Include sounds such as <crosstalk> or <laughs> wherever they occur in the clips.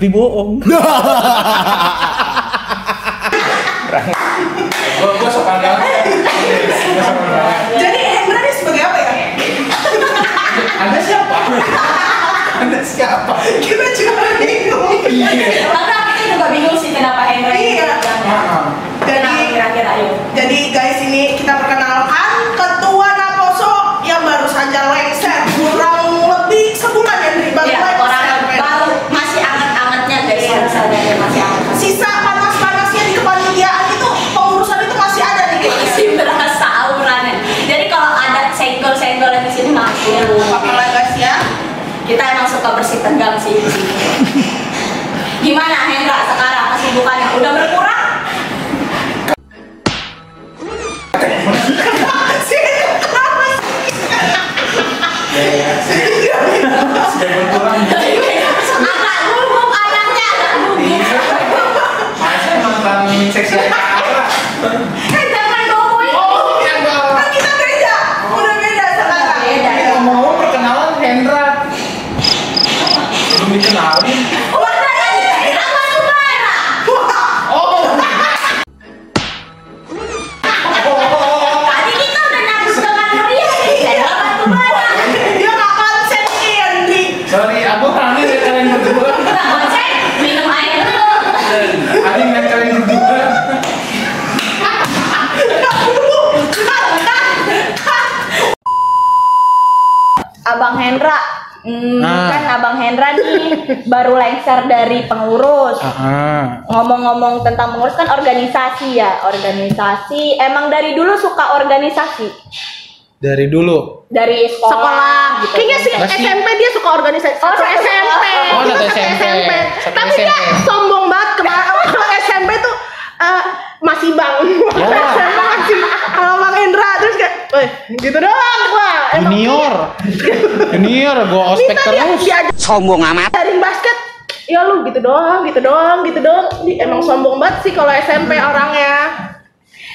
tapi bohong. Gue gue sopan banget. Jadi Hendra ini sebagai apa ya Anda siapa? Anda siapa? kita juga bingung Iya. Karena kita juga bingung sih kenapa Hendra ini Iya. Maaf. Jadi- ayo jadi guys ini kita bersih tegang sih. <laughs> Gimana Hendra sekarang kesibukannya? Udah berkurang baru lengser dari pengurus. Ah, Ngomong-ngomong tentang pengurus kan organisasi ya, organisasi. Emang dari dulu suka organisasi, dari dulu. dari sekolah. sekolah gitu. kayaknya sih Masih- SMP dia suka organisasi Oh, satu SMP. Oh, satu satu SMP. Satu tapi dia SMP. sombong banget kemarin kalau SMP tuh eh, masih bang Ya. SMP <laughs> masih kalau bang Indra terus kayak weh gitu doang gua Emang Junior. Junior, gua ospek dia terus. Sombong amat. Ya lu gitu doang gitu doang gitu doang emang sombong banget sih kalau SMP orangnya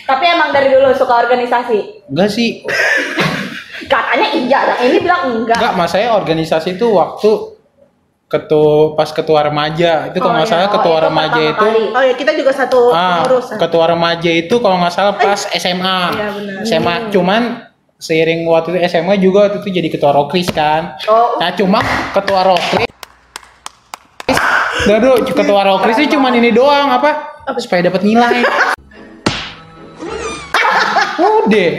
Tapi emang dari dulu suka organisasi. Enggak sih. <laughs> Katanya iya, yang ini bilang enggak. Enggak, mas saya organisasi itu waktu ketua pas ketua remaja itu kalau Oh, nggak iya. salah Oh, ketua itu remaja itu kali. oh ya kita juga satu ah pengurus ketua remaja itu kalau nggak salah pas SMA Iya, benar. SMA cuman seiring waktu itu SMA juga waktu itu jadi ketua rokris kan Oh. nah cuma ketua rokris Aduh, ketua rokris itu cuman ini doang apa? Supaya dapat nilai. <laughs> Udah.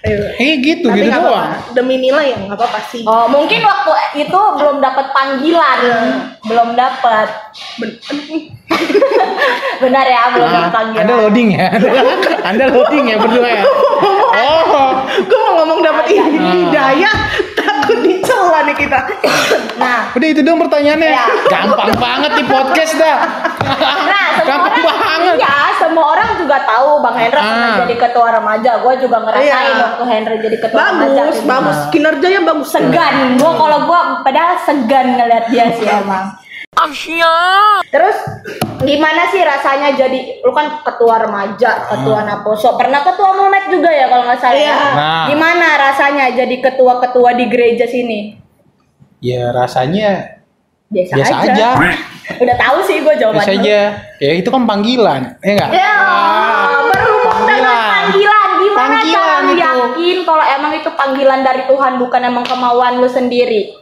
Kayak gitu Tapi gitu doang. apa-apa. demi nilai ya nggak apa-apa sih. Oh, mungkin waktu itu belum dapat panggilan. Belum dapat. <laughs> Benar ya, belum Nah, dapat panggilan. anda loading ya? <laughs> Anda loading ya berdua ya? Oh. Gue mau ngomong dapat hidayah takut dicela nih kita Nah, Udah itu dong pertanyaannya. Ya. Gampang banget di podcast dah. Nah, Gampang orang, banget. Iya, semua orang juga tahu Bang Hendra pernah Ah. jadi ketua remaja. Gue juga ngerasain Iya. waktu Hendra jadi ketua remaja. bagus kayak gitu. bagus kinerjanya bagus Segan, gue kalau gue padahal segan ngeliat dia sih emang. Terus gimana sih rasanya jadi lu kan ketua remaja, ketua Naposo, pernah ketua Momek juga ya kalau nggak salah. ya? Iya. Nah. Gimana rasanya jadi ketua-ketua di gereja sini? Ya rasanya Biasa, biasa aja. aja. <laughs> Udah tahu sih gue jawabannya. Biasa aja. Ya itu kan panggilan, ya enggak? Ya, berhubung dengan panggilan, gimana Panggilan cara itu. yakin kalau emang itu panggilan dari Tuhan bukan emang kemauan lu sendiri?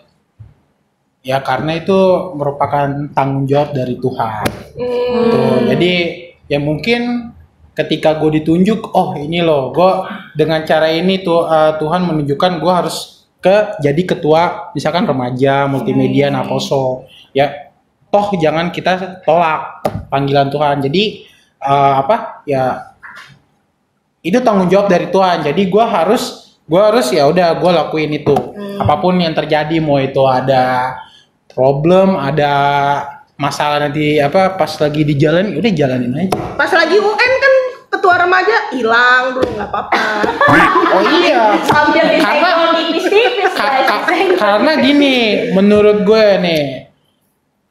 Ya karena itu merupakan tanggung jawab dari Tuhan. Tuh, jadi ya mungkin ketika gue ditunjuk, oh ini loh, gue dengan cara ini tuh eh, Tuhan menunjukkan gue harus ke jadi ketua misalkan remaja multimedia Naposo. Ya toh jangan kita tolak panggilan Tuhan. Jadi eh, apa ya itu tanggung jawab dari Tuhan. Jadi gue harus gue harus ya udah gue lakuin itu apa pun yang terjadi mau itu ada problem ada masalah nanti apa pas lagi di jalan ya udah jalanin aja. Pas lagi UN kan ketua remaja hilang dulu nggak apa-apa. <laughs> oh iya. Sambil Karena- tipis-tipis karena gini menurut gue nih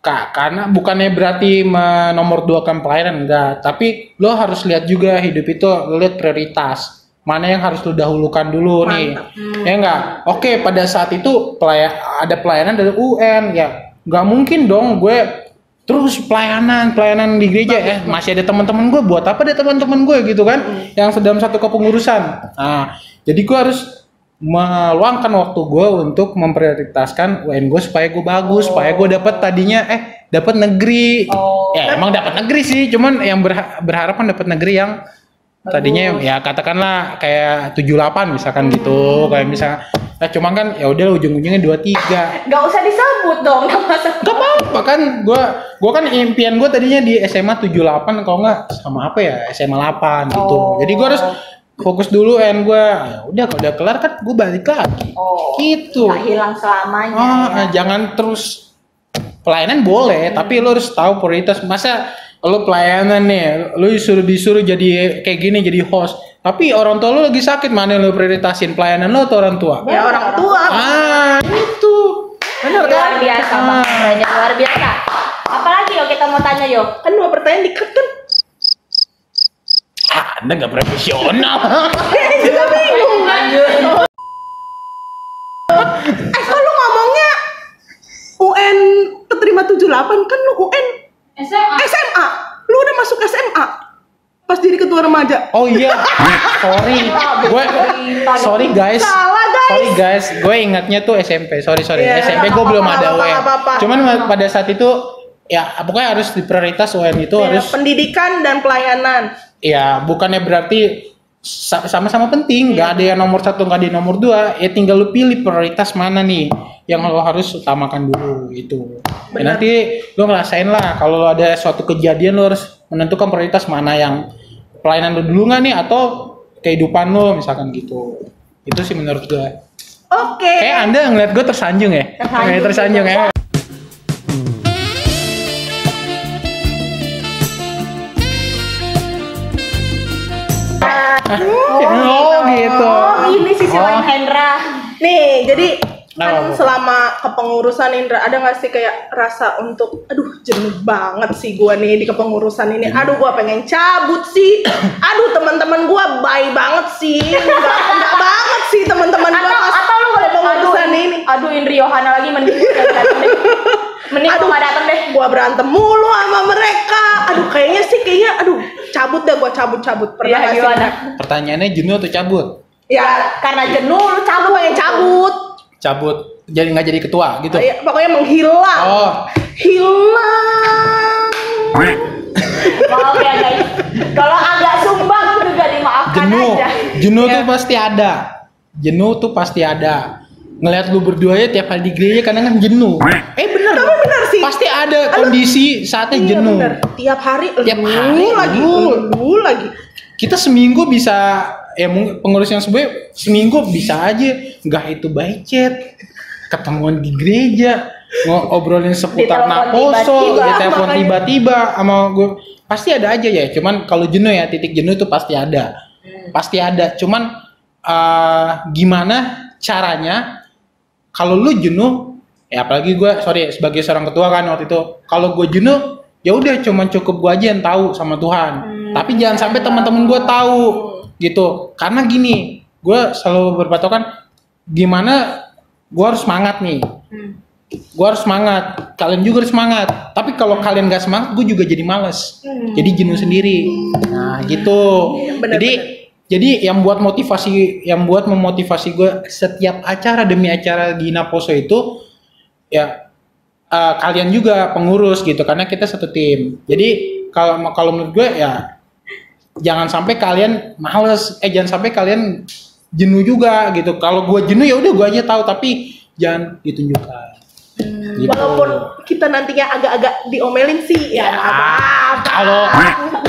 kak karena bukannya berarti menomor dua kan pelayanan enggak. Tapi lo harus lihat juga hidup itu lo lihat prioritas mana yang harus lo dahulukan dulu nih. Ya enggak? Oke pada saat itu pelaya- ada pelayanan dari UN ya. Nggak mungkin dong gue terus pelayanan pelayanan di gereja. Eh masih ada teman-teman gue buat apa ada teman-teman gue gitu kan? Yang sedang satu kepengurusan. Nah jadi gue harus meluangkan waktu gue untuk memprioritaskan UN gue supaya gue bagus supaya gue dapat tadinya eh dapat negeri. Ya emang dapat negeri sih cuman yang berha- berharapan dapat negeri yang tadinya ya katakanlah kayak 78 misalkan gitu kayak misalnya nah cuman kan ya udah ujung-ujungnya 23 Gak usah disebut dong nama Gak apa-apa kan gua gua kan impian gua tadinya di SMA 78 kalau nggak sama apa ya SMA 8 gitu. Oh. Jadi gua harus fokus dulu and gua ya udah kalau udah kelar kan gua balik lagi. Oh. Gitu. Gak hilang selamanya. Ah, ya. jangan terus pelayanan boleh, tapi lo harus tahu prioritas. Masa lo pelayanan nih, lo disuruh disuruh jadi kayak gini jadi host. Tapi orang tua lo lagi sakit, mana yang lo prioritasin pelayanan lo atau orang tua? ya orang tua. Ah, itu. Benar kan? Luar biasa Ah. bang, Kayaknya luar biasa. Apalagi yo kita mau tanya yo. Kan dua pertanyaan dikat kan. Ah, Anda nggak profesional. Juga bingung. Eh kalau ngomongnya UN keterima 78 kan lu UN SMA. SMA. Lu udah masuk SMA. Pas jadi ketua remaja. Oh iya, sorry, gue sorry guys, Salah, guys. sorry guys, gue ingatnya tuh SMP, sorry sorry, Iya, SMP gue belum ada UN. Cuman pada saat itu ya pokoknya harus diprioritas UN itu Ya, harus, pendidikan dan pelayanan. ya bukannya berarti sa- sama-sama penting, nggak ada yang nomor satu nggak ada yang nomor dua, ya tinggal lu pilih prioritas mana nih yang lo harus utamakan dulu itu. Ya, nanti lo ngerasain lah kalau ada suatu kejadian lo harus menentukan prioritas mana yang pelayanan lo dulu nggak nih atau kehidupan lo misalkan gitu. Itu sih menurut gue. Oke. Kayak anda ngeliat gue tersanjung ya? Tersanjung Kayak tersanjung gitu. ya. <laughs> Oh gitu. Oh ini sih Oh. selain Hendra. Nih, jadi kan selama kepengurusan Indra ada nggak sih kayak rasa untuk aduh jenuh banget sih gua nih di kepengurusan ini aduh gua pengen cabut sih aduh teman-teman gua baik banget sih enggak, enggak banget sih teman-teman gua Atau atau lu boleh aduh kepengurusan ini Aduh Indri Yohana lagi mending deh. Mending gua nggak dateng deh. gua berantem mulu sama mereka aduh kayaknya sih kayaknya aduh cabut dah gua cabut-cabut pernah sih gimana? Pertanyaannya jenuh atau cabut? ya Karena jenuh lu cabut. pengen cabut Cabut. Jadi nggak jadi ketua gitu. Ya, pokoknya menghilang Oh, hilang Maaf ya guys. Kalau agak sumbang juga dimaafkan jenuh. aja. Jenuh Iya. tuh pasti ada. Jenuh tuh pasti ada. Ngeliat lu berdua ya tiap hari di gereja kadang kan jenuh. Eh bener. Tapi bener sih. Pasti ada kondisi saatnya Iya, jenuh. bener. Tiap hari Tiap hari lagi, elu lagi. Kita seminggu bisa ya mungkin pengurus yang sebenarnya seminggu bisa aja. Nggak itu by chat. Ketemuan di gereja. Ngobrolin seputar naposo ya telepon tiba-tiba sama gue pasti ada aja ya. Cuman kalau jenuh ya titik jenuh itu pasti ada. Pasti ada. Cuman eh, gimana caranya kalau lu jenuh ya apalagi gue sorry sebagai seorang ketua kan waktu itu. Kalau gue jenuh ya udah cuma cukup gue aja yang tahu sama Tuhan. Tapi jangan sampai teman-teman gue tahu gitu. Karena gini gue selalu berpatokan gimana gue harus semangat nih. Gue harus semangat. Kalian juga harus semangat. Tapi kalau kalian gak semangat gue juga jadi males. Jadi jenuh sendiri. Nah gitu. Bener, jadi jadi yang buat motivasi yang buat memotivasi gue setiap acara demi acara di Naposo itu ya eh, kalian juga pengurus gitu karena kita satu tim. Jadi kalau kalau menurut gue ya jangan sampai kalian males eh jangan sampai kalian jenuh juga gitu kalau gue jenuh ya udah gue aja tahu tapi jangan ditunjukkan Gitu. Walaupun kita nantinya agak-agak diomelin sih ya. apa-apa. Ah, kalau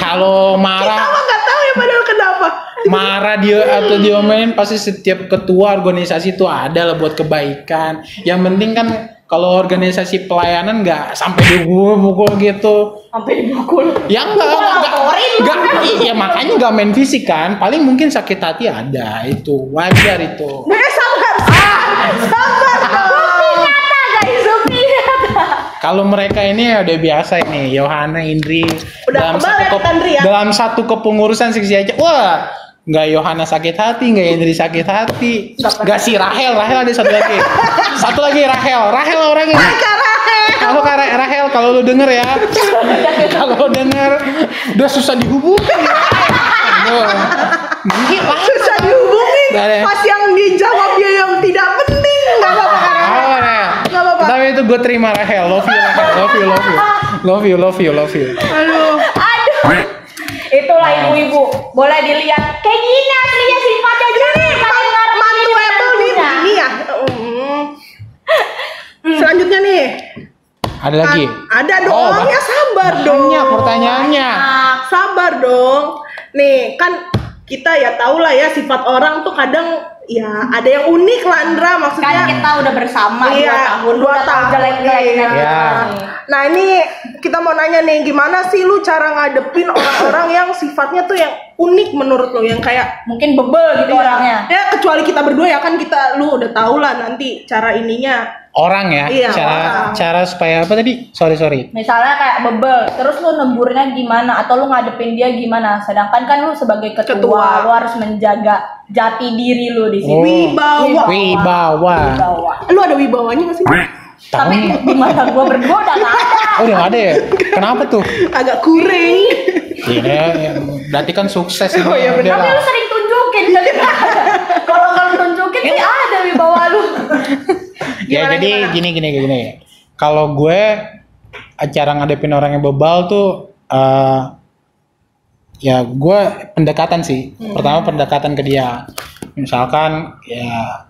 kalau kita marah mah nggak tahu ya padahal kenapa. marah dia atau diomelin pasti setiap ketua organisasi itu ada lah buat kebaikan yang penting kan kalau organisasi pelayanan nggak sampai dipukul gitu Sampai dipukul. ya enggak enggak. Enggak iya makanya nggak main fisik kan. Paling mungkin sakit hati ada itu wajar itu. Eh sabar, sabar, sabar dong. Nyata guys, bukti nyata. kalau mereka ini ya udah biasa ini Yohana Indri Udah kebal ya, kep- Andri ya? dalam satu kepengurusan seksi aja. Wah nggak Yohana sakit hati nggak Indri sakit hati. Nggak si Rahel Rahel ada satu lagi. Satu lagi Rahel. Rahel orangnya. Kalau Rahel kalau lu denger ya <laughs> kalau denger udah susah dihubungin ya. Aduh. Gila. Susah dihubungi. Pas yang dijawab dia yang tidak penting. Nggak apa-apa karena. Oh. Nggak apa-apa. Tapi itu gue terima Rahel. Love you, Rahel. Love you, love you. Love you, love you, love you. Aduh. Aduh. Itulah ibu-ibu. Boleh dilihat. Kayak gini aslinya sifatnya jadi ngarep Mantu Apple nih begini ya. Hmm. Selanjutnya nih. Ada lagi? A- Ada dong. Oh, ya sabar dong. Banyak pertanyaannya. Sabar dong. Nih, kan kita ya tahu lah ya sifat orang tuh kadang ya ada yang unik lah Andra maksudnya. Kan kita udah bersama Iya, dua tahun, dua udah tahu tahun, jelek-jeleknya. iya. Nah ini kita mau nanya nih gimana sih lu cara ngadepin orang-orang yang sifatnya tuh yang unik menurut lu yang kayak Mungkin bebel gitu Iya. orangnya. Ya kecuali kita berdua ya kan kita lu udah tahu lah nanti cara ininya. Orang ya? Iya, cara orang. cara supaya apa tadi? Sorry, sorry. Misalnya kayak bebel, terus lu nemburnya gimana atau lu ngadepin dia gimana? Sedangkan kan lu sebagai ketua, Ketua. lu harus menjaga jati diri lu di sini. Oh. Wibawa. Wibawa. Wibawa. Lu ada wibawanya gak sih? Tahu Tapi di mata gua berdua udah gak ada. Oh, udah nggak ada ya? Kenapa tuh? Agak kuring. Iya, ya, berarti kan sukses. Oh, iya. Tapi lu sering tunjukin. Kalau lu tunjukin sih ada wibawa lu. <laughs> ya jadi gimana? gini gini gini. Kalau gue acara ngadepin orang yang bebal tuh eh ya gue pendekatan sih. Pertama pendekatan ke dia. Misalkan ya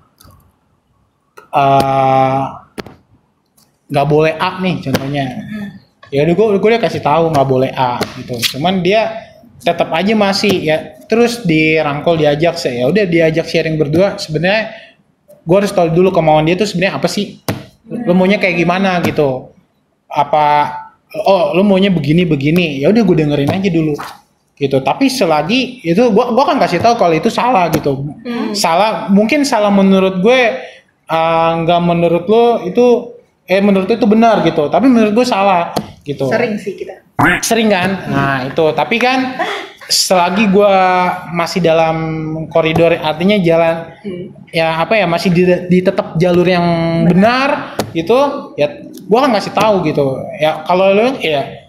eh nggak boleh A nih contohnya. Ya udah gue gue udah kasih tahu nggak boleh A gitu. Cuman dia tetap aja masih ya. Terus dirangkul diajak saya ya udah diajak sharing berdua. Sebenarnya gue harus tahu dulu kemauan dia tuh sebenarnya apa sih? Lo maunya kayak gimana gitu? Apa oh lo maunya begini begini. Ya udah gue dengerin aja dulu gitu. Tapi selagi itu gua gua kan kasih tahu kalau itu salah gitu. Salah mungkin salah menurut gue eh, nggak menurut lo itu eh menurut lo itu benar gitu. Tapi menurut gue salah gitu. Sering sih kita. sering kan? Nah itu. Tapi kan selagi gua masih dalam koridor artinya jalan ya apa ya masih di, di tetap jalur yang benar gitu ya gua kan ngasih tahu gitu. Ya kalau lu ya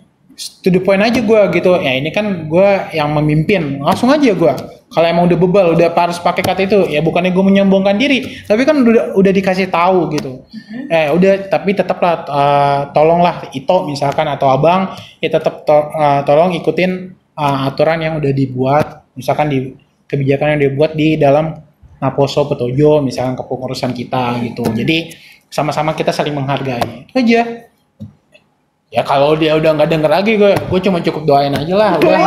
to the point aja gua gitu. Ya ini kan gua yang memimpin. Langsung aja gua. Kalau emang udah bebal udah harus pakai kata itu ya bukannya gue menyombongkan diri tapi kan udah udah dikasih tahu gitu. Eh udah tapi tetaplah eh, tolonglah Ito misalkan atau abang ya tetap to- eh, tolong ikutin eh, aturan yang udah dibuat misalkan di kebijakan yang dibuat di dalam Naposo Petojo misalkan kepengurusan kita gitu. Jadi sama-sama kita saling menghargai. Itu aja. Ya kalau dia udah nggak denger lagi gue gue cuma cukup doain aja lah. Udah.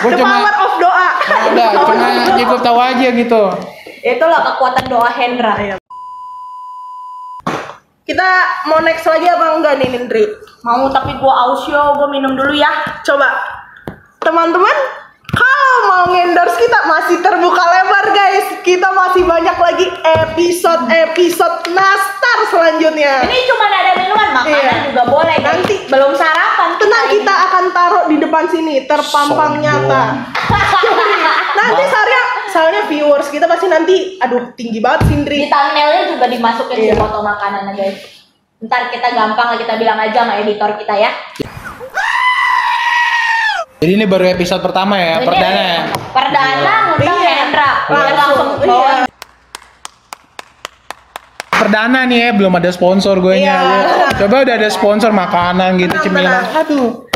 Gue cuma of doa. udah cuma <laughs> cukup tahu aja gitu. Itulah kekuatan doa Hendra. Kita mau next lagi apa enggak nih Nindri? Mau tapi gua aus yo, gua minum dulu ya. Coba teman-teman kalau mau ngendorse kita masih terbuka lebar guys. Kita masih banyak lagi episode-episode nastar selanjutnya. Ini cuma ada minuman, makanan Iya. juga boleh. guys. Nanti belum sarapan. Tenang ini. kita akan taruh di depan sini terpampang Sombong. nyata. <laughs> Nanti soalnya soalnya viewers kita pasti nanti aduh tinggi banget di Sindri. thumbnailnya juga dimasukin Iya. di foto makanan guys. Ntar kita gampang lah kita bilang aja sama editor kita ya. Jadi ini baru episode pertama ya, Ini perdana ya. Perdana ngundang Iya. Hendra. Langsung, langsung iya. Perdana nih ya, belum ada sponsor gue nya. Iya. Coba udah ada sponsor makanan gitu cemilan. Aduh.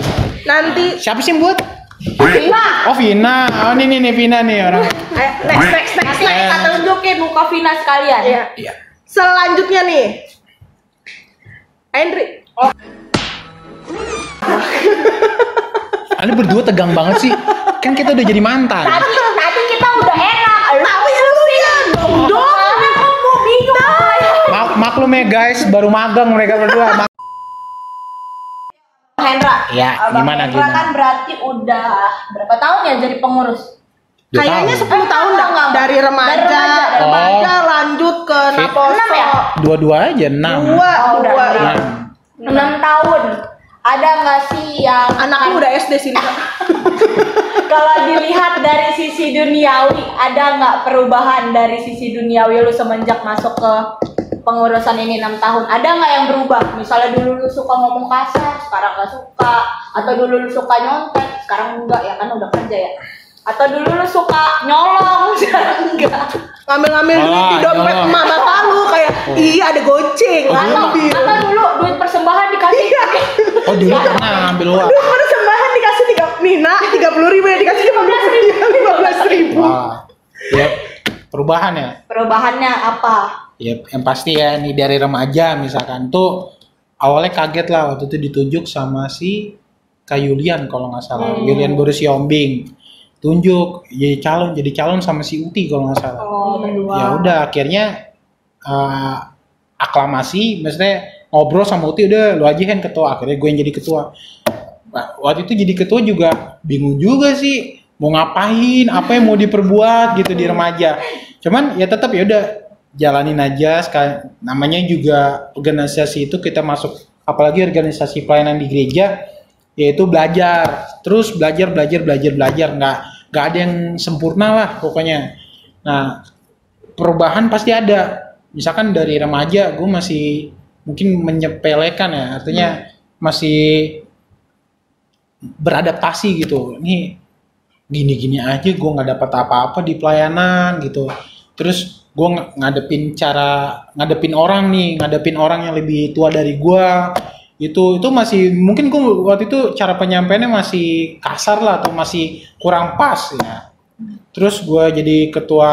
Nanti Siapa sih yang buat? Vina. Oh Vina. Oh ini nih nih Vina nih orang. eh, next next next Nanti kita tunjukin muka Vina sekalian. Iya. Iya. Selanjutnya nih. Henry. Oh, <laughs> Ini berdua tegang banget sih. Kan kita udah jadi mantan. Tadi tadi kita udah enak. tapi lu ya dong dong. Kamu bingung. Mak maklum ya guys, baru magang mereka berdua. Mak- Hendra. Ya, Abang gimana, Hendra gimana? kan berarti udah berapa tahun ya jadi pengurus? Kayaknya tahun. 10 tahun dah Enggak, dari remaja, Dari remaja. remaja lanjut ke. Naposo. Enam ya? Dua-dua aja enam. Dua, Oh, udah dua. enam. Enam. Enam tahun. Ada nggak sih yang Anakku udah SD sih. <laughs> kalau dilihat dari sisi duniawi ada nggak perubahan dari sisi duniawi lu semenjak masuk ke pengurusan ini enam tahun ada nggak yang berubah misalnya dulu lu suka ngomong kasar sekarang nggak suka atau dulu lu suka nyontek sekarang enggak ya kan udah kerja ya atau dulu lu suka nyolong <laughs> sekarang enggak Ngambil-ngambil duit di Ah, dompet nyolong. emak bapak lu kayak <laughs> iya ada goceng, Oh, atau, ambil. atau dulu duit persembahan dikasih Iya. <laughs> Oh dulu pernah ambil uang. Duit persembahan dikasih tiga Nina tiga puluh ribu ya dikasih lima belas ribu lima belas ribu. Wah. Ya, perubahan ya. perubahannya apa Ya, yang pasti ya nih dari remaja misalkan tuh awalnya kaget lah waktu itu ditunjuk sama si Kak Yulian kalau nggak salah, Hmm. Yulian Boris Yombing tunjuk jadi calon jadi calon sama si Uti kalau nggak salah. oh Ya udah akhirnya eh, aklamasi, maksudnya ngobrol sama Uti udah lu aja kan ketua, akhirnya gue yang jadi ketua. Nah, waktu itu jadi ketua juga bingung juga sih mau ngapain, apa yang mau diperbuat gitu di remaja. Cuman ya tetap ya udah jalanin aja. Sekali namanya juga organisasi itu kita masuk apalagi organisasi pelayanan di gereja yaitu belajar. Terus belajar belajar belajar belajar. Nggak nggak ada yang sempurna lah pokoknya. Nah perubahan pasti ada. Misalkan dari remaja gue masih mungkin menyepelekan ya. Artinya masih beradaptasi gitu. Ini gini-gini aja gue nggak dapat apa-apa di pelayanan gitu. Terus gue ng- ngadepin cara ngadepin orang nih ngadepin orang yang lebih tua dari gue itu itu masih mungkin gue waktu itu cara penyampaiannya masih kasar lah atau masih kurang pas ya. Terus gue jadi ketua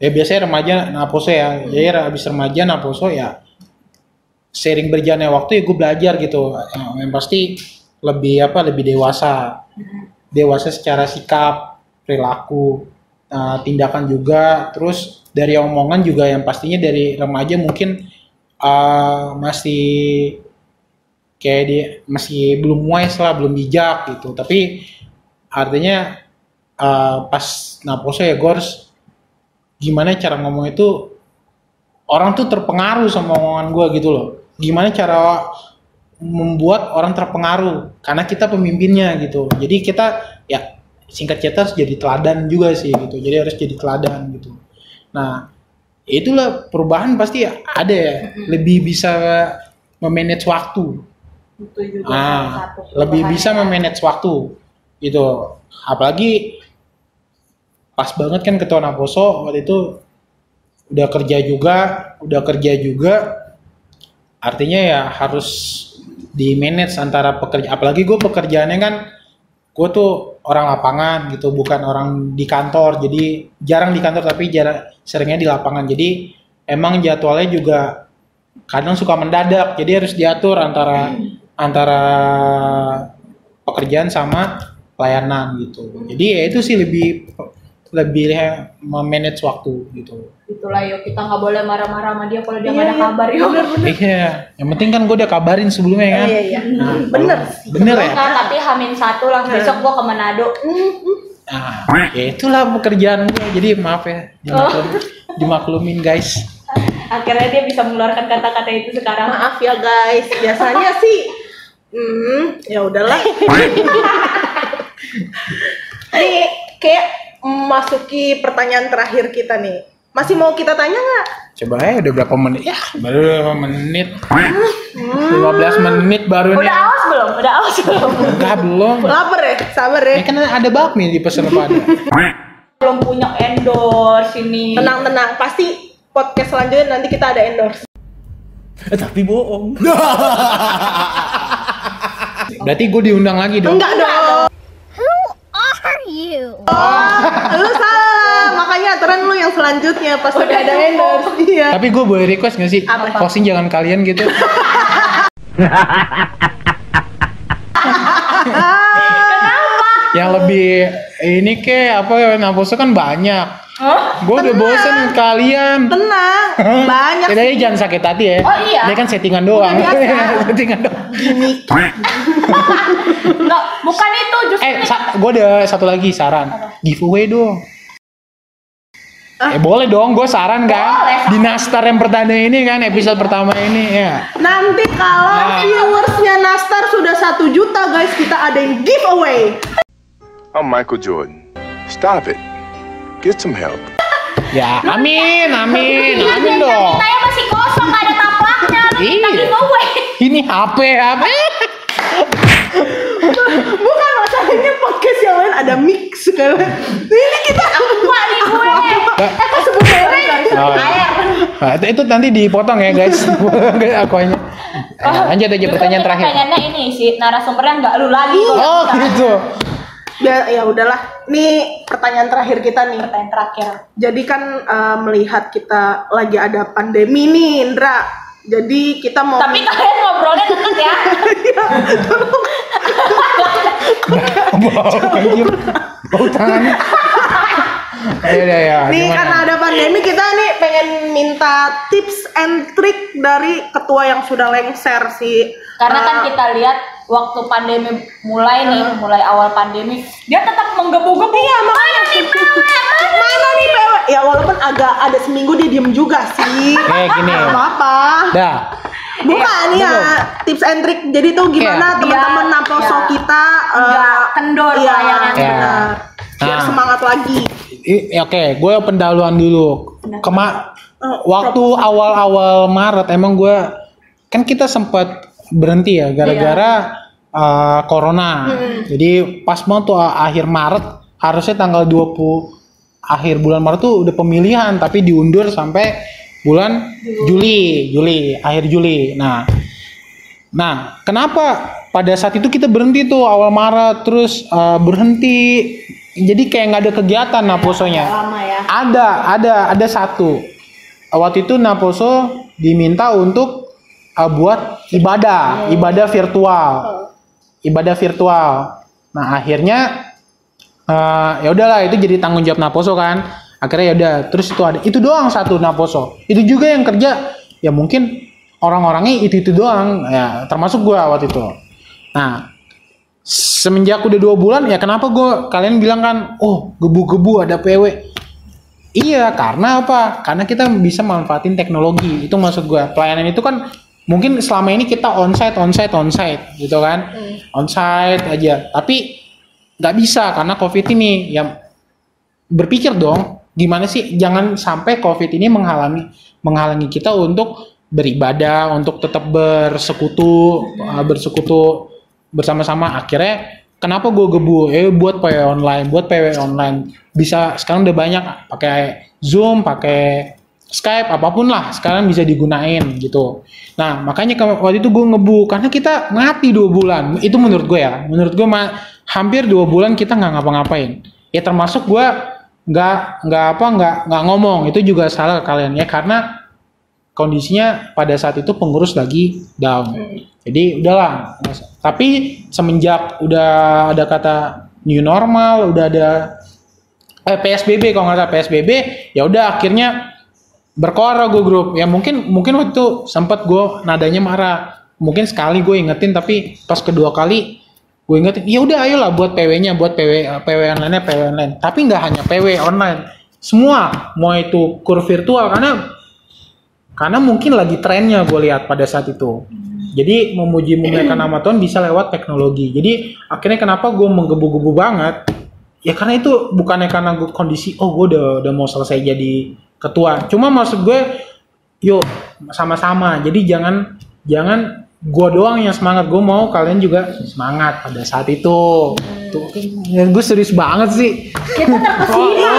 ya biasanya remaja naposo ya. Jadi habis remaja naposo ya sering berjalannya waktu ya gue belajar gitu. Yang pasti lebih apa lebih dewasa. Dewasa secara sikap perilaku uh, tindakan juga. Terus dari omongan juga yang pastinya dari remaja mungkin uh, masih kayak dia masih belum wise lah belum bijak gitu. Tapi artinya uh, pas naposo ya harus gimana cara ngomong itu orang tuh terpengaruh sama omongan gue gitu loh. Gimana cara membuat orang terpengaruh? Karena kita pemimpinnya gitu. Jadi kita ya singkat cerita harus jadi teladan juga sih gitu. Jadi harus jadi teladan gitu. Nah itulah perubahan pasti ada ya. Lebih bisa memanage waktu. Itu juga ah satu lebih bisa perubahannya. memanage waktu gitu. Apalagi pas banget kan ketua Naposo waktu itu udah kerja juga udah kerja juga. Artinya ya harus di manage antara pekerja apalagi gue pekerjaannya kan gue tuh orang lapangan gitu bukan orang di kantor. Jadi jarang di kantor tapi jarang seringnya di lapangan. Jadi emang jadwalnya juga kadang suka mendadak. Jadi harus diatur antara antara pekerjaan sama pelayanan gitu. Jadi ya itu sih lebih lebih memanage waktu gitu itulah yuk kita nggak boleh marah-marah sama dia kalau dia Iya, nggak ada iya. kabar yuk iya yang penting kan gue udah kabarin sebelumnya kan Iya iya. Nah, Bener bener ya Enggak, tapi Hamin satu lah besok gua ke Manado Nah, ya itulah pekerjaan gue. Jadi maaf ya, dimaklum, dimaklumin guys. Akhirnya dia bisa mengeluarkan kata-kata itu sekarang. Maaf ya guys, biasanya sih hmm, ya udahlah. <laughs> Nih kayak memasuki pertanyaan terakhir kita nih. Masih mau kita tanya nggak? Coba ya udah berapa menit? Ya, baru berapa menit. 15 menit baru nih. Udah awas belum? Udah awas belum? Enggak belum. Laper ya, sabar Ya ya. kan ada bakmi di pesan pada. belum punya endorse ini. Tenang-tenang, pasti podcast selanjutnya nanti kita ada endorse. Tapi bohong. <laughs> Berarti gue diundang lagi dong. Enggak dong. You? Lu salah, makanya aturan lu yang selanjutnya pas udah ada endorse. Iya. Tapi gue boleh request gak sih? Apa? Posting jangan kalian gitu. <laughs> Yang lebih ini ke apa Naposo kan banyak. Gue udah bosen kalian. Tenang, banyak aja jangan sakit hati ya. Oh, iya. Ini kan settingan doang. <laughs> settingan doang. <laughs> Enggak, bukan itu justru. Eh, gue ada satu lagi saran. Giveaway dong. Eh boleh dong, gue saran kan. Boleh. Di Nastar yang pertama ini kan, episode pertama ini ya. Nanti kalau Nah. viewersnya Nastar sudah satu juta guys, kita adain giveaway. I'm Michael Jordan. Stop it. Get some help. Ya, amin, amin, amin dong. Saya masih kosong, nggak ada taplaknya. Iya. giveaway. Ini HP, HP. Bukan masalahnya podcast yang lain ada mix kan. Ini kita Wah, nih gue. Eh, kok sebut merek guys? Oh, iya. Air. Nah, itu, itu nanti dipotong ya guys. <laughs> Aku hanya. Eh, lanjut aja pertanyaan terakhir. Pengennya ini sih narasumbernya nggak lu lagi. Oh gitu. Ya, ya udahlah. Nih pertanyaan terakhir kita nih. Pertanyaan terakhir. Jadi kan eh, melihat kita lagi ada pandemi nih, Indra. Jadi kita mau Tapi kalian ngobrolnya deket ya. Bau tangannya. Ya ya ya. Nih gimana? karena ada pandemi kita nih pengen minta tips and trick dari ketua yang sudah lengser sih. Karena kan Eh, kita lihat waktu pandemi mulai nih, mulai awal pandemi, dia tetap menggebu-gebu. Iya, mana nih PW? mana nih PW? Ya walaupun agak ada seminggu dia diem juga sih. <laughs> Eh, gini. Apa-apa. Dah. Bukan Iya, ya tips and trick. Jadi tuh gimana Iya. teman-teman Biar- naposo iya. kita eh, Nggak kendor iya, layangan. benar. Biar Nah. semangat lagi. I- Oke, gue pendahuluan dulu. Kema waktu awal-awal Maret emang gue kan kita sempat berhenti ya gara-gara uh, corona. Jadi pas mau tuh uh, akhir Maret harusnya tanggal 20 akhir bulan Maret tuh udah pemilihan tapi diundur sampai bulan Juli, Juli, akhir Juli. Nah, Nah, kenapa pada saat itu kita berhenti tuh awal Maret terus uh, berhenti jadi kayak nggak ada kegiatan Naposonya. Lama ya. Ada, ada, ada satu. Waktu itu Naposo diminta untuk uh, buat ibadah, ibadah virtual, ibadah virtual. Nah akhirnya uh, ya udahlah itu jadi tanggung jawab Naposo kan. Akhirnya ya udah, terus itu ada, itu doang satu Naposo. Itu juga yang kerja ya mungkin orang-orangnya itu itu doang, ya termasuk gua waktu itu. Nah semenjak udah dua bulan ya kenapa gue kalian bilang kan oh gebu-gebu ada PW iya karena apa karena kita bisa manfaatin teknologi itu maksud gue pelayanan itu kan mungkin selama ini kita onsite onsite onsite gitu kan? Onsite aja. Tapi nggak bisa karena covid ini. Ya berpikir dong gimana sih? Jangan sampai covid ini menghalangi menghalangi kita untuk beribadah untuk tetap bersekutu uh, bersekutu bersama-sama. Akhirnya kenapa gue gebu? Eh buat PW online buat PW online. Bisa sekarang udah banyak. Pakai Zoom pakai Skype apa pun lah sekarang bisa digunain gitu nah makanya waktu itu gue ngebu karena kita mati dua bulan itu menurut gue ya menurut gue hampir dua bulan kita nggak ngapa-ngapain ya termasuk gue nggak nggak apa nggak nggak ngomong itu juga salah kalian ya karena kondisinya pada saat itu pengurus lagi down. Jadi udahlah. Tapi semenjak udah ada kata new normal, udah ada eh PSBB kalau nggak salah PSBB, ya udah akhirnya berkoar gue grup. Ya mungkin mungkin waktu itu sempat gue nadanya marah. Mungkin sekali gue ingetin tapi pas kedua kali gue ingetin ya udah ayolah buat PW-nya buat PW PW online PW online. Tapi nggak hanya PW online. Semua mau itu kur virtual karena karena mungkin lagi trennya gue lihat pada saat itu. Jadi memuji memuliakan nama Tuhan bisa lewat teknologi. Jadi akhirnya kenapa gue menggebu-gebu banget? Ya karena itu bukannya karena gue kondisi oh gue udah udah mau selesai jadi ketua cuma maksud gue yuk sama-sama jadi jangan jangan gue doang yang semangat gue mau kalian juga semangat pada saat itu tuh ya, gue serius banget sih Kita terkesima.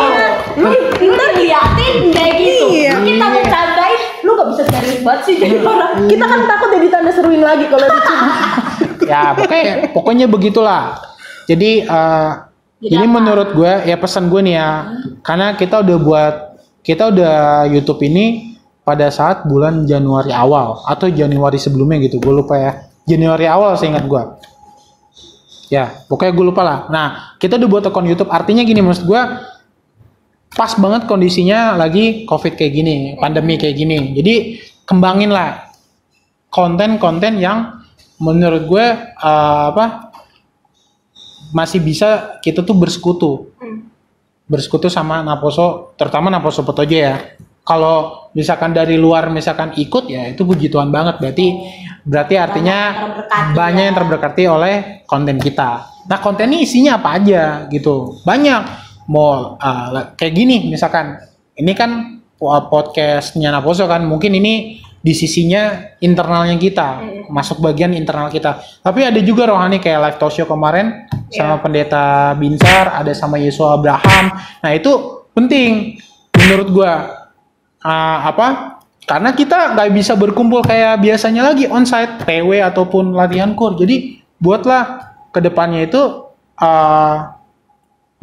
<laughs> Lu ntar liatin kayak gitu. Iya. Lu kita bercandain, lu gak bisa serius banget sih jadi orang. Kita kan takut jadi tanda seruin lagi kalau dicuri. <laughs> ya pokoknya pokoknya begitulah jadi eh, Jadi ini apa? menurut gue ya pesan gue nih ya karena kita udah buat kita udah YouTube ini pada saat bulan Januari awal atau Januari sebelumnya gitu. Gue lupa ya. Januari awal seingat gue ya pokoknya gue lupa lah. Nah kita udah buat akun YouTube. Artinya gini maksud gue pas banget kondisinya lagi covid kayak gini pandemi kayak gini. Jadi kembangin lah konten-konten yang menurut gue eh, apa masih bisa kita tuh bersekutu bersekutu sama Naposo terutama Naposo Petojo ya. Kalau misalkan dari luar misalkan ikut ya itu puji Tuhan banget. Berarti berarti artinya terberkati banyak ya. yang terberkati oleh konten kita. Nah konten ini isinya apa aja gitu? Banyak. Mau uh, kayak gini misalkan. Ini kan podcastnya Naposo kan. Mungkin ini di sisinya internalnya kita masuk bagian internal kita. Tapi ada juga rohani kayak live talk show kemarin sama pendeta Binsar ada sama Yesus Abraham. Nah itu penting menurut gua. Ah, apa? Karena kita nggak bisa berkumpul kayak biasanya lagi onsite PW ataupun latihan core jadi buatlah ke depannya itu ah,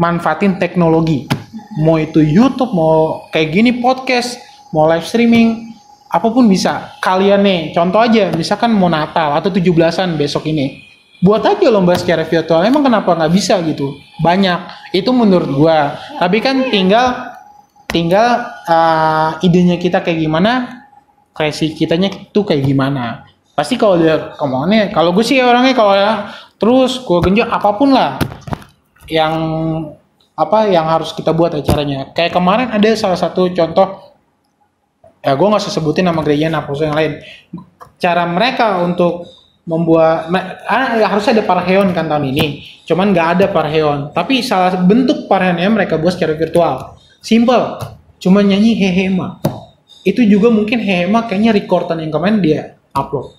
manfaatin teknologi. Mau itu YouTube mau kayak gini podcast mau live streaming apa pun bisa kalian nih contoh aja misalkan mau Natal atau 17-an besok ini buat aja lomba secara virtual emang kenapa nggak bisa gitu? Banyak itu menurut gua. Tapi kan tinggal tinggal uh, idenya kita kayak gimana kreasi kitanya itu kayak gimana. Pasti kalau dia kemauannya kalau gue sih orangnya kalau ya terus gue genjot apa pun lah yang apa yang harus kita buat acaranya. Kayak kemarin ada salah satu contoh ya gue nggak usah sebutin nama gereja Naposo yang lain. Cara mereka untuk membuat me- ah, ya harusnya ada parheon kan tahun ini. Cuman nggak ada parheon. Tapi salah bentuk parheonnya mereka buat secara virtual. Simple. Cuma nyanyi hehema. Itu juga mungkin hehema kayaknya recordan yang kemarin dia upload.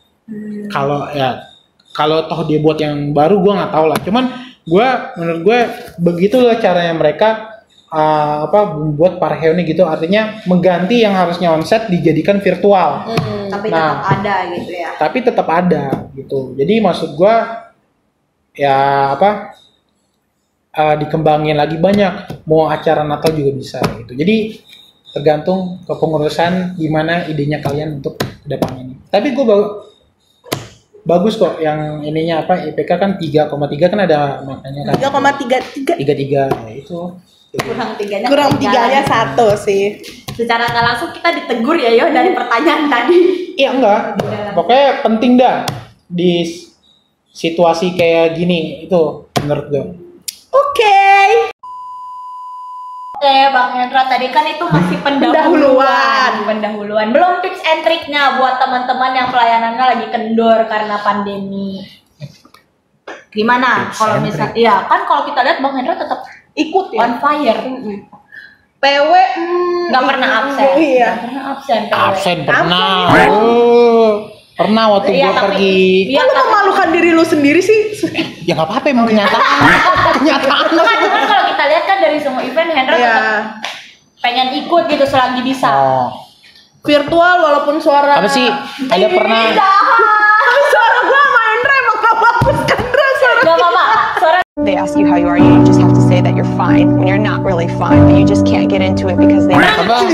Kalau ya kalau toh dia buat yang baru gua nggak tahu lah. Cuman gua menurut gue begitulah caranya mereka uh, apa membuat parheonnya gitu. Artinya mengganti yang harusnya onset dijadikan virtual. Tapi Nah. tetap ada gitu ya. tapi tetap ada gitu. Jadi maksud gua ya apa uh, dikembangin lagi banyak. Mau acara Natal juga bisa gitu. Jadi tergantung kepengurusan gimana idenya kalian untuk ke depannya ini. Tapi gue bagus kok yang ininya apa IPK kan 3,3 kan ada makanya kan. 3,33 tiga tiga. Itu Kurang tiganya. kurang tiganya satu sih. Secara nggak langsung kita ditegur ya yo dari pertanyaan tadi. iya enggak pokoknya penting dah di situasi kayak gini itu menurut gue Oke. Oke, Bang Hendra tadi kan itu masih pendahuluan, pendahuluan. Belum tips and triknya buat teman-teman yang pelayanannya lagi kendor karena pandemi. Gimana kalau misal, iya kan kalau kita lihat Bang Hendra tetap Ikut ya. on fire, PW hmm, nggak pernah absen, Iya. nggak pernah absen. PW. absen pernah Absen. Oh, pernah waktu Iya, gue tapi- pergi Iya, Kok lu tapi- memalukan diri lu sendiri sih? ya nggak apa-apa emang kenyataan <laughs> kenyataan Kan cuman kalau kita lihat kan dari semua event Hendra Iya. tetap pengen ikut gitu selagi bisa. oh Virtual walaupun suara apa sih ada pernah They ask you how you are, you just have to say that you're fine when you're not really fine, but you just can't get into it because they apa?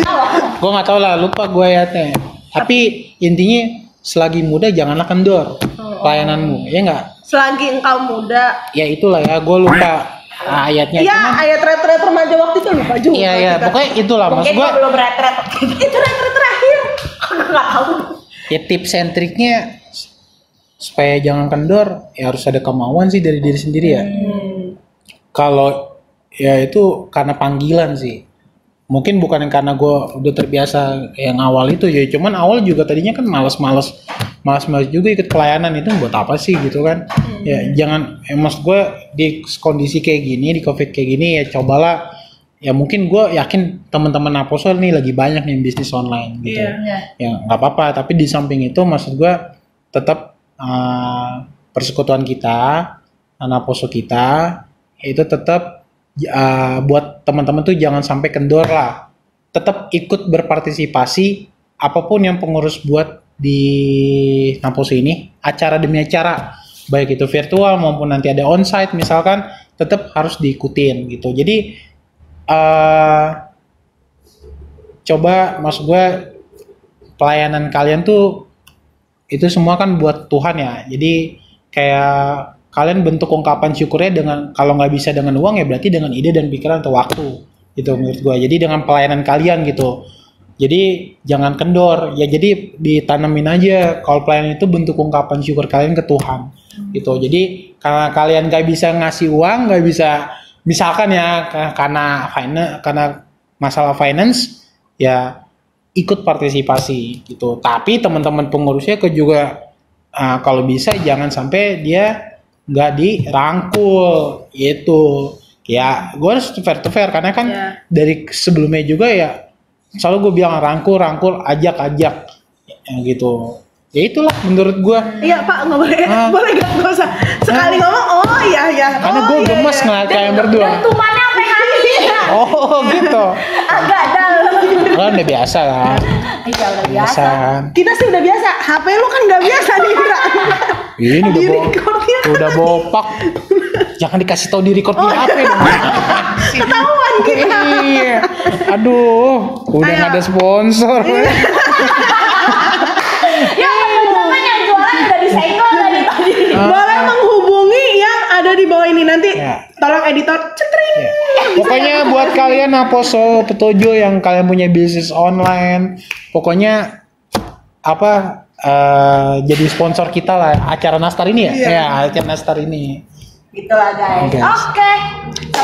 Gue nggak tahu lah lupa gue ya teh. Tapi intinya selagi muda janganlah kendor pelayananmu ya nggak? Selagi engkau muda. Ya itulah ya gue lupa ayatnya. Iya ayat retret remaja waktu itu lupa juga iya iya pokoknya itulah maksud mungkin gue gua belum retret. <laughs> Itu retret terakhir. <laughs> Gak tahu. ya tips and triknya supaya jangan kendor ya harus ada kemauan sih dari diri sendiri ya. Kalau ya itu karena panggilan sih. Mungkin bukan yang karena gue udah terbiasa yang awal itu ya. Cuman awal juga tadinya kan males-males, males-males juga ikut pelayanan itu buat apa sih gitu kan? Ya jangan, maksud gue di kondisi kayak gini, di covid kayak gini ya cobalah. Ya mungkin gue yakin teman-teman Aposol nih lagi banyak nih bisnis online gitu Iya. ya nggak apa-apa tapi di samping itu maksud gua tetap uh, persekutuan kita anak poso kita itu tetap uh, buat teman-teman tuh jangan sampai kendor lah. Tetap ikut berpartisipasi apa pun yang pengurus buat di Naposo ini acara demi acara. Baik itu virtual maupun nanti ada onsite misalkan tetap harus diikutin gitu. Jadi eh coba maksud gue pelayanan kalian tuh itu semua kan buat Tuhan ya. Jadi kayak kalian bentuk ungkapan syukurnya dengan kalau nggak bisa dengan uang ya berarti dengan ide dan pikiran atau waktu gitu menurut gue jadi dengan pelayanan kalian gitu. Jadi jangan kendor. Ya jadi ditanamin aja kalau pelayanan itu bentuk ungkapan syukur kalian ke Tuhan gitu. Jadi karena kalian nggak bisa ngasih uang nggak bisa misalkan ya ka- karena finance karena masalah finance ya ikut partisipasi gitu tapi teman-teman pengurusnya ke juga ah, kalau bisa jangan sampai dia nggak dirangkul itu ya gue harus fair to fair karena kan Ya. dari sebelumnya juga ya selalu gue bilang rangkul rangkul ajak ajak ya, gitu ya itulah menurut gue Iya Pak, nggak boleh, Ah. <laughs> boleh nggak nggak usah. Sekali ngomong, oh iya iya. karena oh, gue iya, gemes iya. ngeliat kalian berdua Dentumannya oh gitu Agak dalam. Kan udah biasa kan Iya udah biasa biasa. kan Kita sih udah biasa. HP lu kan nggak biasa nih, Indra. ini udah Di bo- recordnya. udah bopak jangan dikasih tahu di record di HP dong <laughs> Ketahuan kita. iya aduh udah nggak ada sponsor <laughs> Ya teman-teman yang jualan udah disenggol tadi tadi. Boleh menghubungi ada di bawah ini nanti. Ya. Tolong editor cetring. Ya. Pokoknya buat kalian Aposo Petujo yang kalian punya bisnis online, pokoknya apa eh, jadi sponsor kita lah acara Nastar ini ya? Iya. Ya, acara Nastar ini. Gitu lah guys. Oke.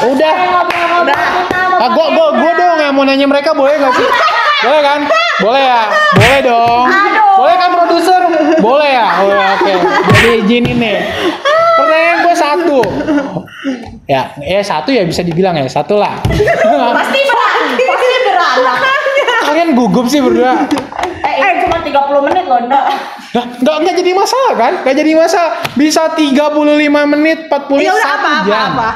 Udah. Ngobrol-ngobrol kita mau Ah, gua, gua, gua dong yang mau nanya mereka boleh gak sih? Boleh kan? Boleh ya? Boleh dong. Aduh. Boleh kan produser? Boleh ya? Oh, oke. Jadi izinin nih. Satu. Ya, eh satu ya bisa dibilang ya, satu lah. Pasti berat. Pasti berat lah. Kalian gugup sih berdua. Eh, ini cuma 30 menit loh, Nda. Nah, nggak nggak jadi masalah kan? Nggak jadi masalah. Bisa 35 menit, 40 Ya udah satu apa apa jam. apa.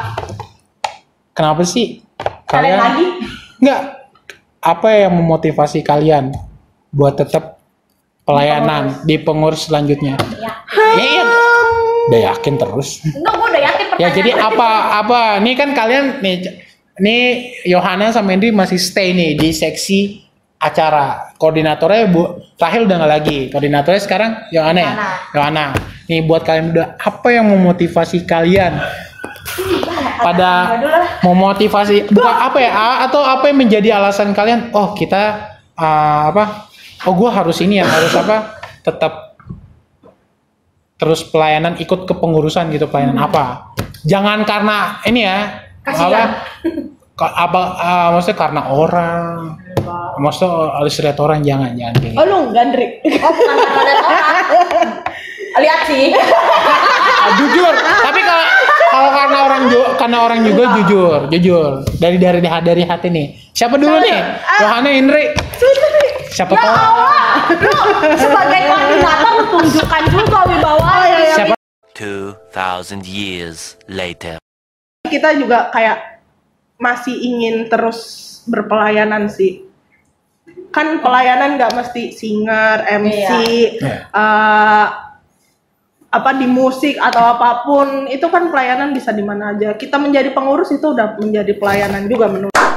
Kenapa sih? Kalian lagi? Nggak. Apa yang memotivasi kalian buat tetap pelayanan di pengurus selanjutnya? Ya. Iya, iya. Udah yakin terus. Enggak, gue udah yakin Ya jadi apa apa? Nih kan kalian nih nih Yohana sama Henry masih stay nih di seksi acara. Koordinatornya Bu Rahel udah nggak lagi. Koordinatornya sekarang Yohana ya. Yohana. Nih buat kalian udah apa yang memotivasi kalian pada memotivasi bukan apa ya atau apa yang menjadi alasan kalian oh kita ah, apa oh gue harus ini ya harus apa tetap terus pelayanan ikut ke pengurusan gitu pelayanan apa? Jangan karena ini ya Kasihan. apa? Apa ah, maksudnya karena orang. Maksudnya harus lihat orang jangan jangan kayak gitu. <laughs> Oh lu gandrik. Oh, bukan karena lihat orang. Lihat sih. Ah, jujur. Tapi kalau kalau karena orang ju- karena orang juga jujur jujur. Dari dari dari hati nih. Siapa dulu nih? Yohana Indri. Siapa Ya tahu? Allah, lu sebagai koordinator tunjukkan juga wibawa. 2,000 years later. Kita juga kayak masih ingin terus berpelayanan sih. Kan pelayanan nggak mesti singer, MC, Iya. eh, apa di musik atau apa pun itu kan pelayanan bisa di mana aja. Kita menjadi pengurus itu udah menjadi pelayanan juga menurut.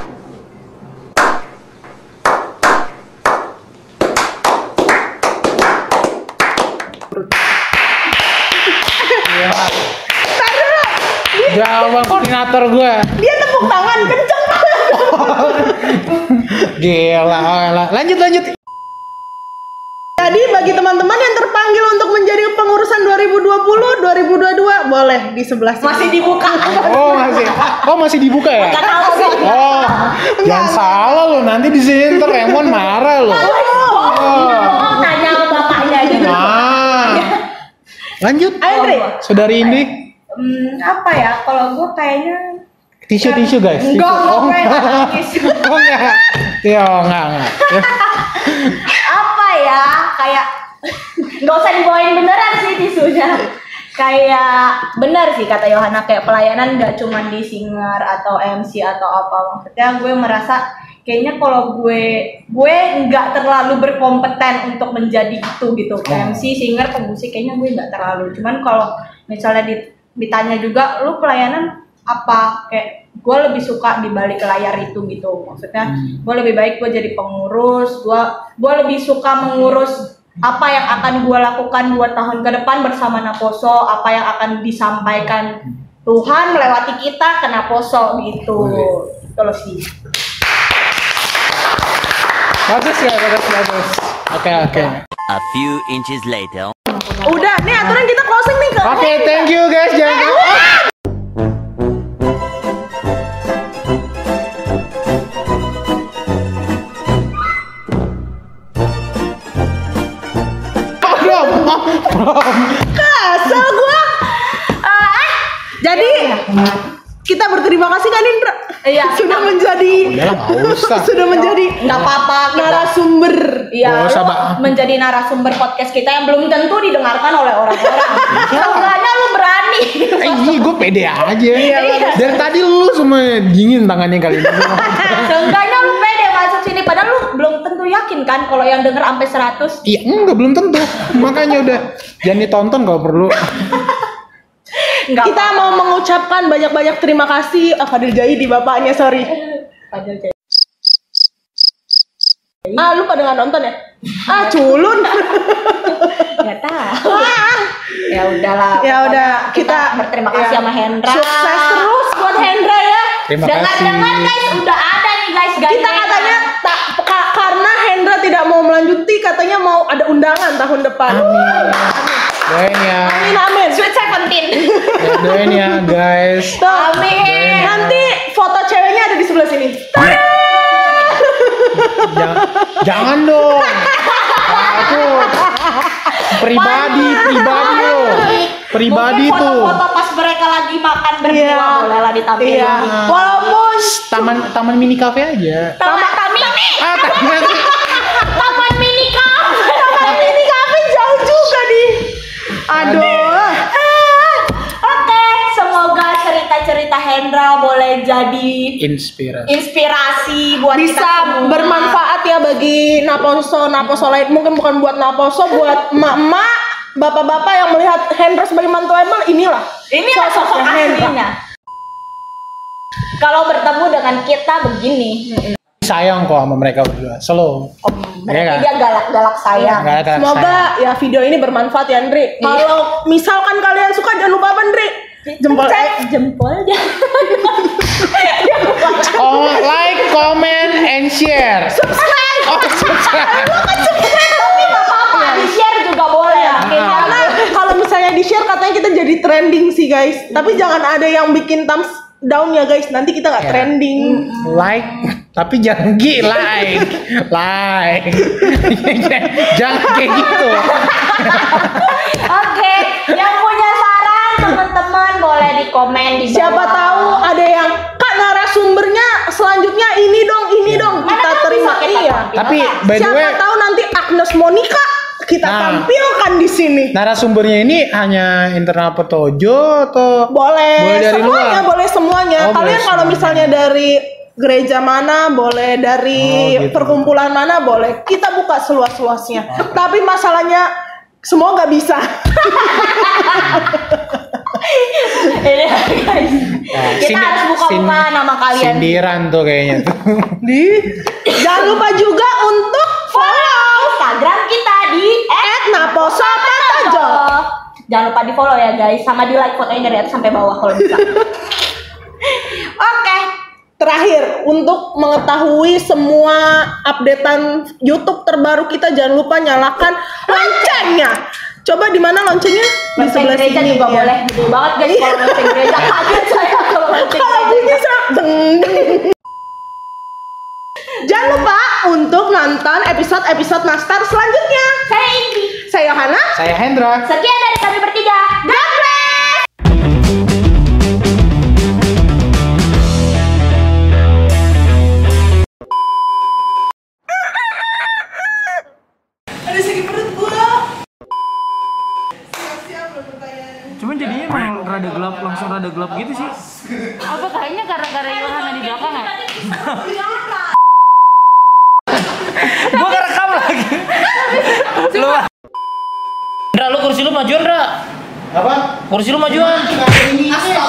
Gawang koordinator gue Dia tepuk tangan kenceng Gila, gila. Lanjut, lanjut. Jadi bagi teman-teman yang terpanggil untuk menjadi pengurusan 2020, 2022 boleh di sebelah sini. Masih dibuka. Oh masih, oh masih dibuka ya? Nggak tahu sih. Oh, jangan salah lo nanti di sini ntar Emon marah lo. Oh, tanya bapaknya gitu. Nah, lanjut. Ayo, Andre. Saudari ini Hmm, apa ya? Kalau gue kayaknya tisu tisu guys. Tisu. Enggak, oh, enggak. <laughs> oh enggak. Ya, oh, enggak, enggak. apa ya? Kayak nggak usah dibawain beneran sih tisunya. Kayak benar sih kata Yohana kayak pelayanan nggak cuma di singer atau MC atau apa maksudnya gue merasa kayaknya kalau gue gue nggak terlalu berkompeten untuk menjadi itu gitu MC singer pemusik kayaknya gue nggak terlalu cuman kalau misalnya di- ditanya juga lu pelayanan apa kayak gue lebih suka di balik layar itu gitu maksudnya gue lebih baik gue jadi pengurus gue gue lebih suka mengurus apa yang akan gue lakukan dua tahun ke depan bersama Naposo apa yang akan disampaikan Tuhan melewati kita ke Naposo gitu terus sih Bagus ya, bagus, bagus. Oke, oke. A few inches later. Udah, nih aturan kita closing nih ke. Oke, thank you guys. Jangan Belum, belum. Asal gua. Ah, jadi kita berterima kasih kan Indra? Iya. Sudah menjadi Udah lah, nggak usah. <laughs> sudah menjadi nggak apa-apa narasumber. Iya, menjadi narasumber podcast kita yang belum tentu didengarkan oleh orang-orang. Seenggaknya lu berani. Eh, iya, gue pede aja. Iya. Dari tadi lu semua dingin tangannya kali ini. Seenggaknya lu pede masuk sini padahal lu belum tentu yakin kan kalau yang denger sampai 100. Iya, enggak belum tentu. Makanya udah jangan ditonton kalau perlu. Enggak Kita mau mengucapkan banyak-banyak terima kasih ah, Fadil Jaidi bapaknya sorry. Padahal kayak- Ah lu pada nggak nonton ya? Ah culun. <laughs> nggak tahu. ya udahlah. Ya udah, kita- berterima kasih ya. sama Hendra. Sukses terus buat Hendra ya. Terima Dengar-dengar kasih. guys, udah ada nih guys guys. Kita katanya tak ka- karena Hendra tidak mau melanjuti katanya mau ada undangan tahun depan. Doain ya. Amin amin. Sweet Seventeen. Ya, doain ya, guys. Tuh, <laughs> Amin. Nanti foto ceweknya ada di sebelah sini. Jangan, jangan dong. Takut. Pribadi, pribadi lo. Pribadi Mungkin tuh. Foto-foto pas mereka lagi makan berdua Iya. boleh lah ditampilin. Iya. Walaupun Taman taman mini cafe aja. Taman Tamini. Ah, taman. Taman mini <laughs> cafe. Taman mini cafe jauh juga nih. Aduh. Oke, semoga cerita-cerita Hendra boleh jadi Inspirasi. inspirasi buat kita bisa semua. bermanfaat ya bagi naposo naposo lain mungkin bukan buat naposo buat emak-emak bapak-bapak yang melihat Hendra sebagai mantu Emel inilah Inilah sosok sosoknya Hendra. aslinya. Kalau bertemu dengan kita begini, Sayang kok sama mereka berdua. Slow. berarti Iya kan? dia galak-galak sayang. Nggak ada Semoga ya video ini bermanfaat ya Andri. Kalau misalkan kalian suka jangan lupa apa Andri? Jempol Cek jempolnya. <laughs> Oh, like, comment, and share. subscribe. Oh, subscribe. Tapi nggak apa-apa, di share juga boleh. Ah. Karena kalau misalnya di share katanya kita jadi trending sih guys. Tapi jangan ada yang bikin thumbs down ya guys. Nanti kita nggak Ya. trending. Like, tapi jangan gi like, like. jangan kayak gitu. Oke, yang punya saran teman-teman boleh di komen di bawah. Siapa tahu ada yang kak narasumbernya selanjutnya ini dong, ini dong Mana kita terima kita iya. tampilkan. Tapi by the Siapa way, tahu nanti Agnes Monica kita Nah. tampilkan di sini. narasumbernya ini hanya internal Petojo atau Boleh, Boleh dari semuanya, luar? boleh semuanya. Oh, boleh Kalian kalau semuanya. misalnya dari gereja mana, boleh dari Oh, gitu. perkumpulan mana, boleh. Kita buka seluas-luasnya. Tapi masalahnya semua nggak bisa. <laughs> Ini guys. Nah, Kita harus buka-buka sin- nama kalian. Sindiran tuh kayaknya tuh. <laughs> Di. Jangan lupa juga untuk Follow Instagram kita di @naposo.petojo. Jangan lupa di follow ya guys, sama di like fotonya dari atas sampai bawah kalau bisa. <laughs> Oke, terakhir untuk mengetahui semua updatean YouTube terbaru kita jangan lupa nyalakan loncengnya. Coba di mana loncengnya? Di Lonceng sebelah gereja sini. juga ya. boleh gede banget guys kalau lonceng <laughs> gereja kaget saya kalau lonceng Kalau bunyi. Jangan lupa untuk nonton episode-episode Nastar selanjutnya. saya Indi Saya Yohana. Saya Hendra. sekian dari kami bertiga God rada gelap gitu sih. apa kayaknya gara-gara Yohana di belakang ya <laughs> Gua gak rekam lagi. lu Ndra, lu kursi lu majuan, Ndra. Apa? Kursi lu majuan. Iya.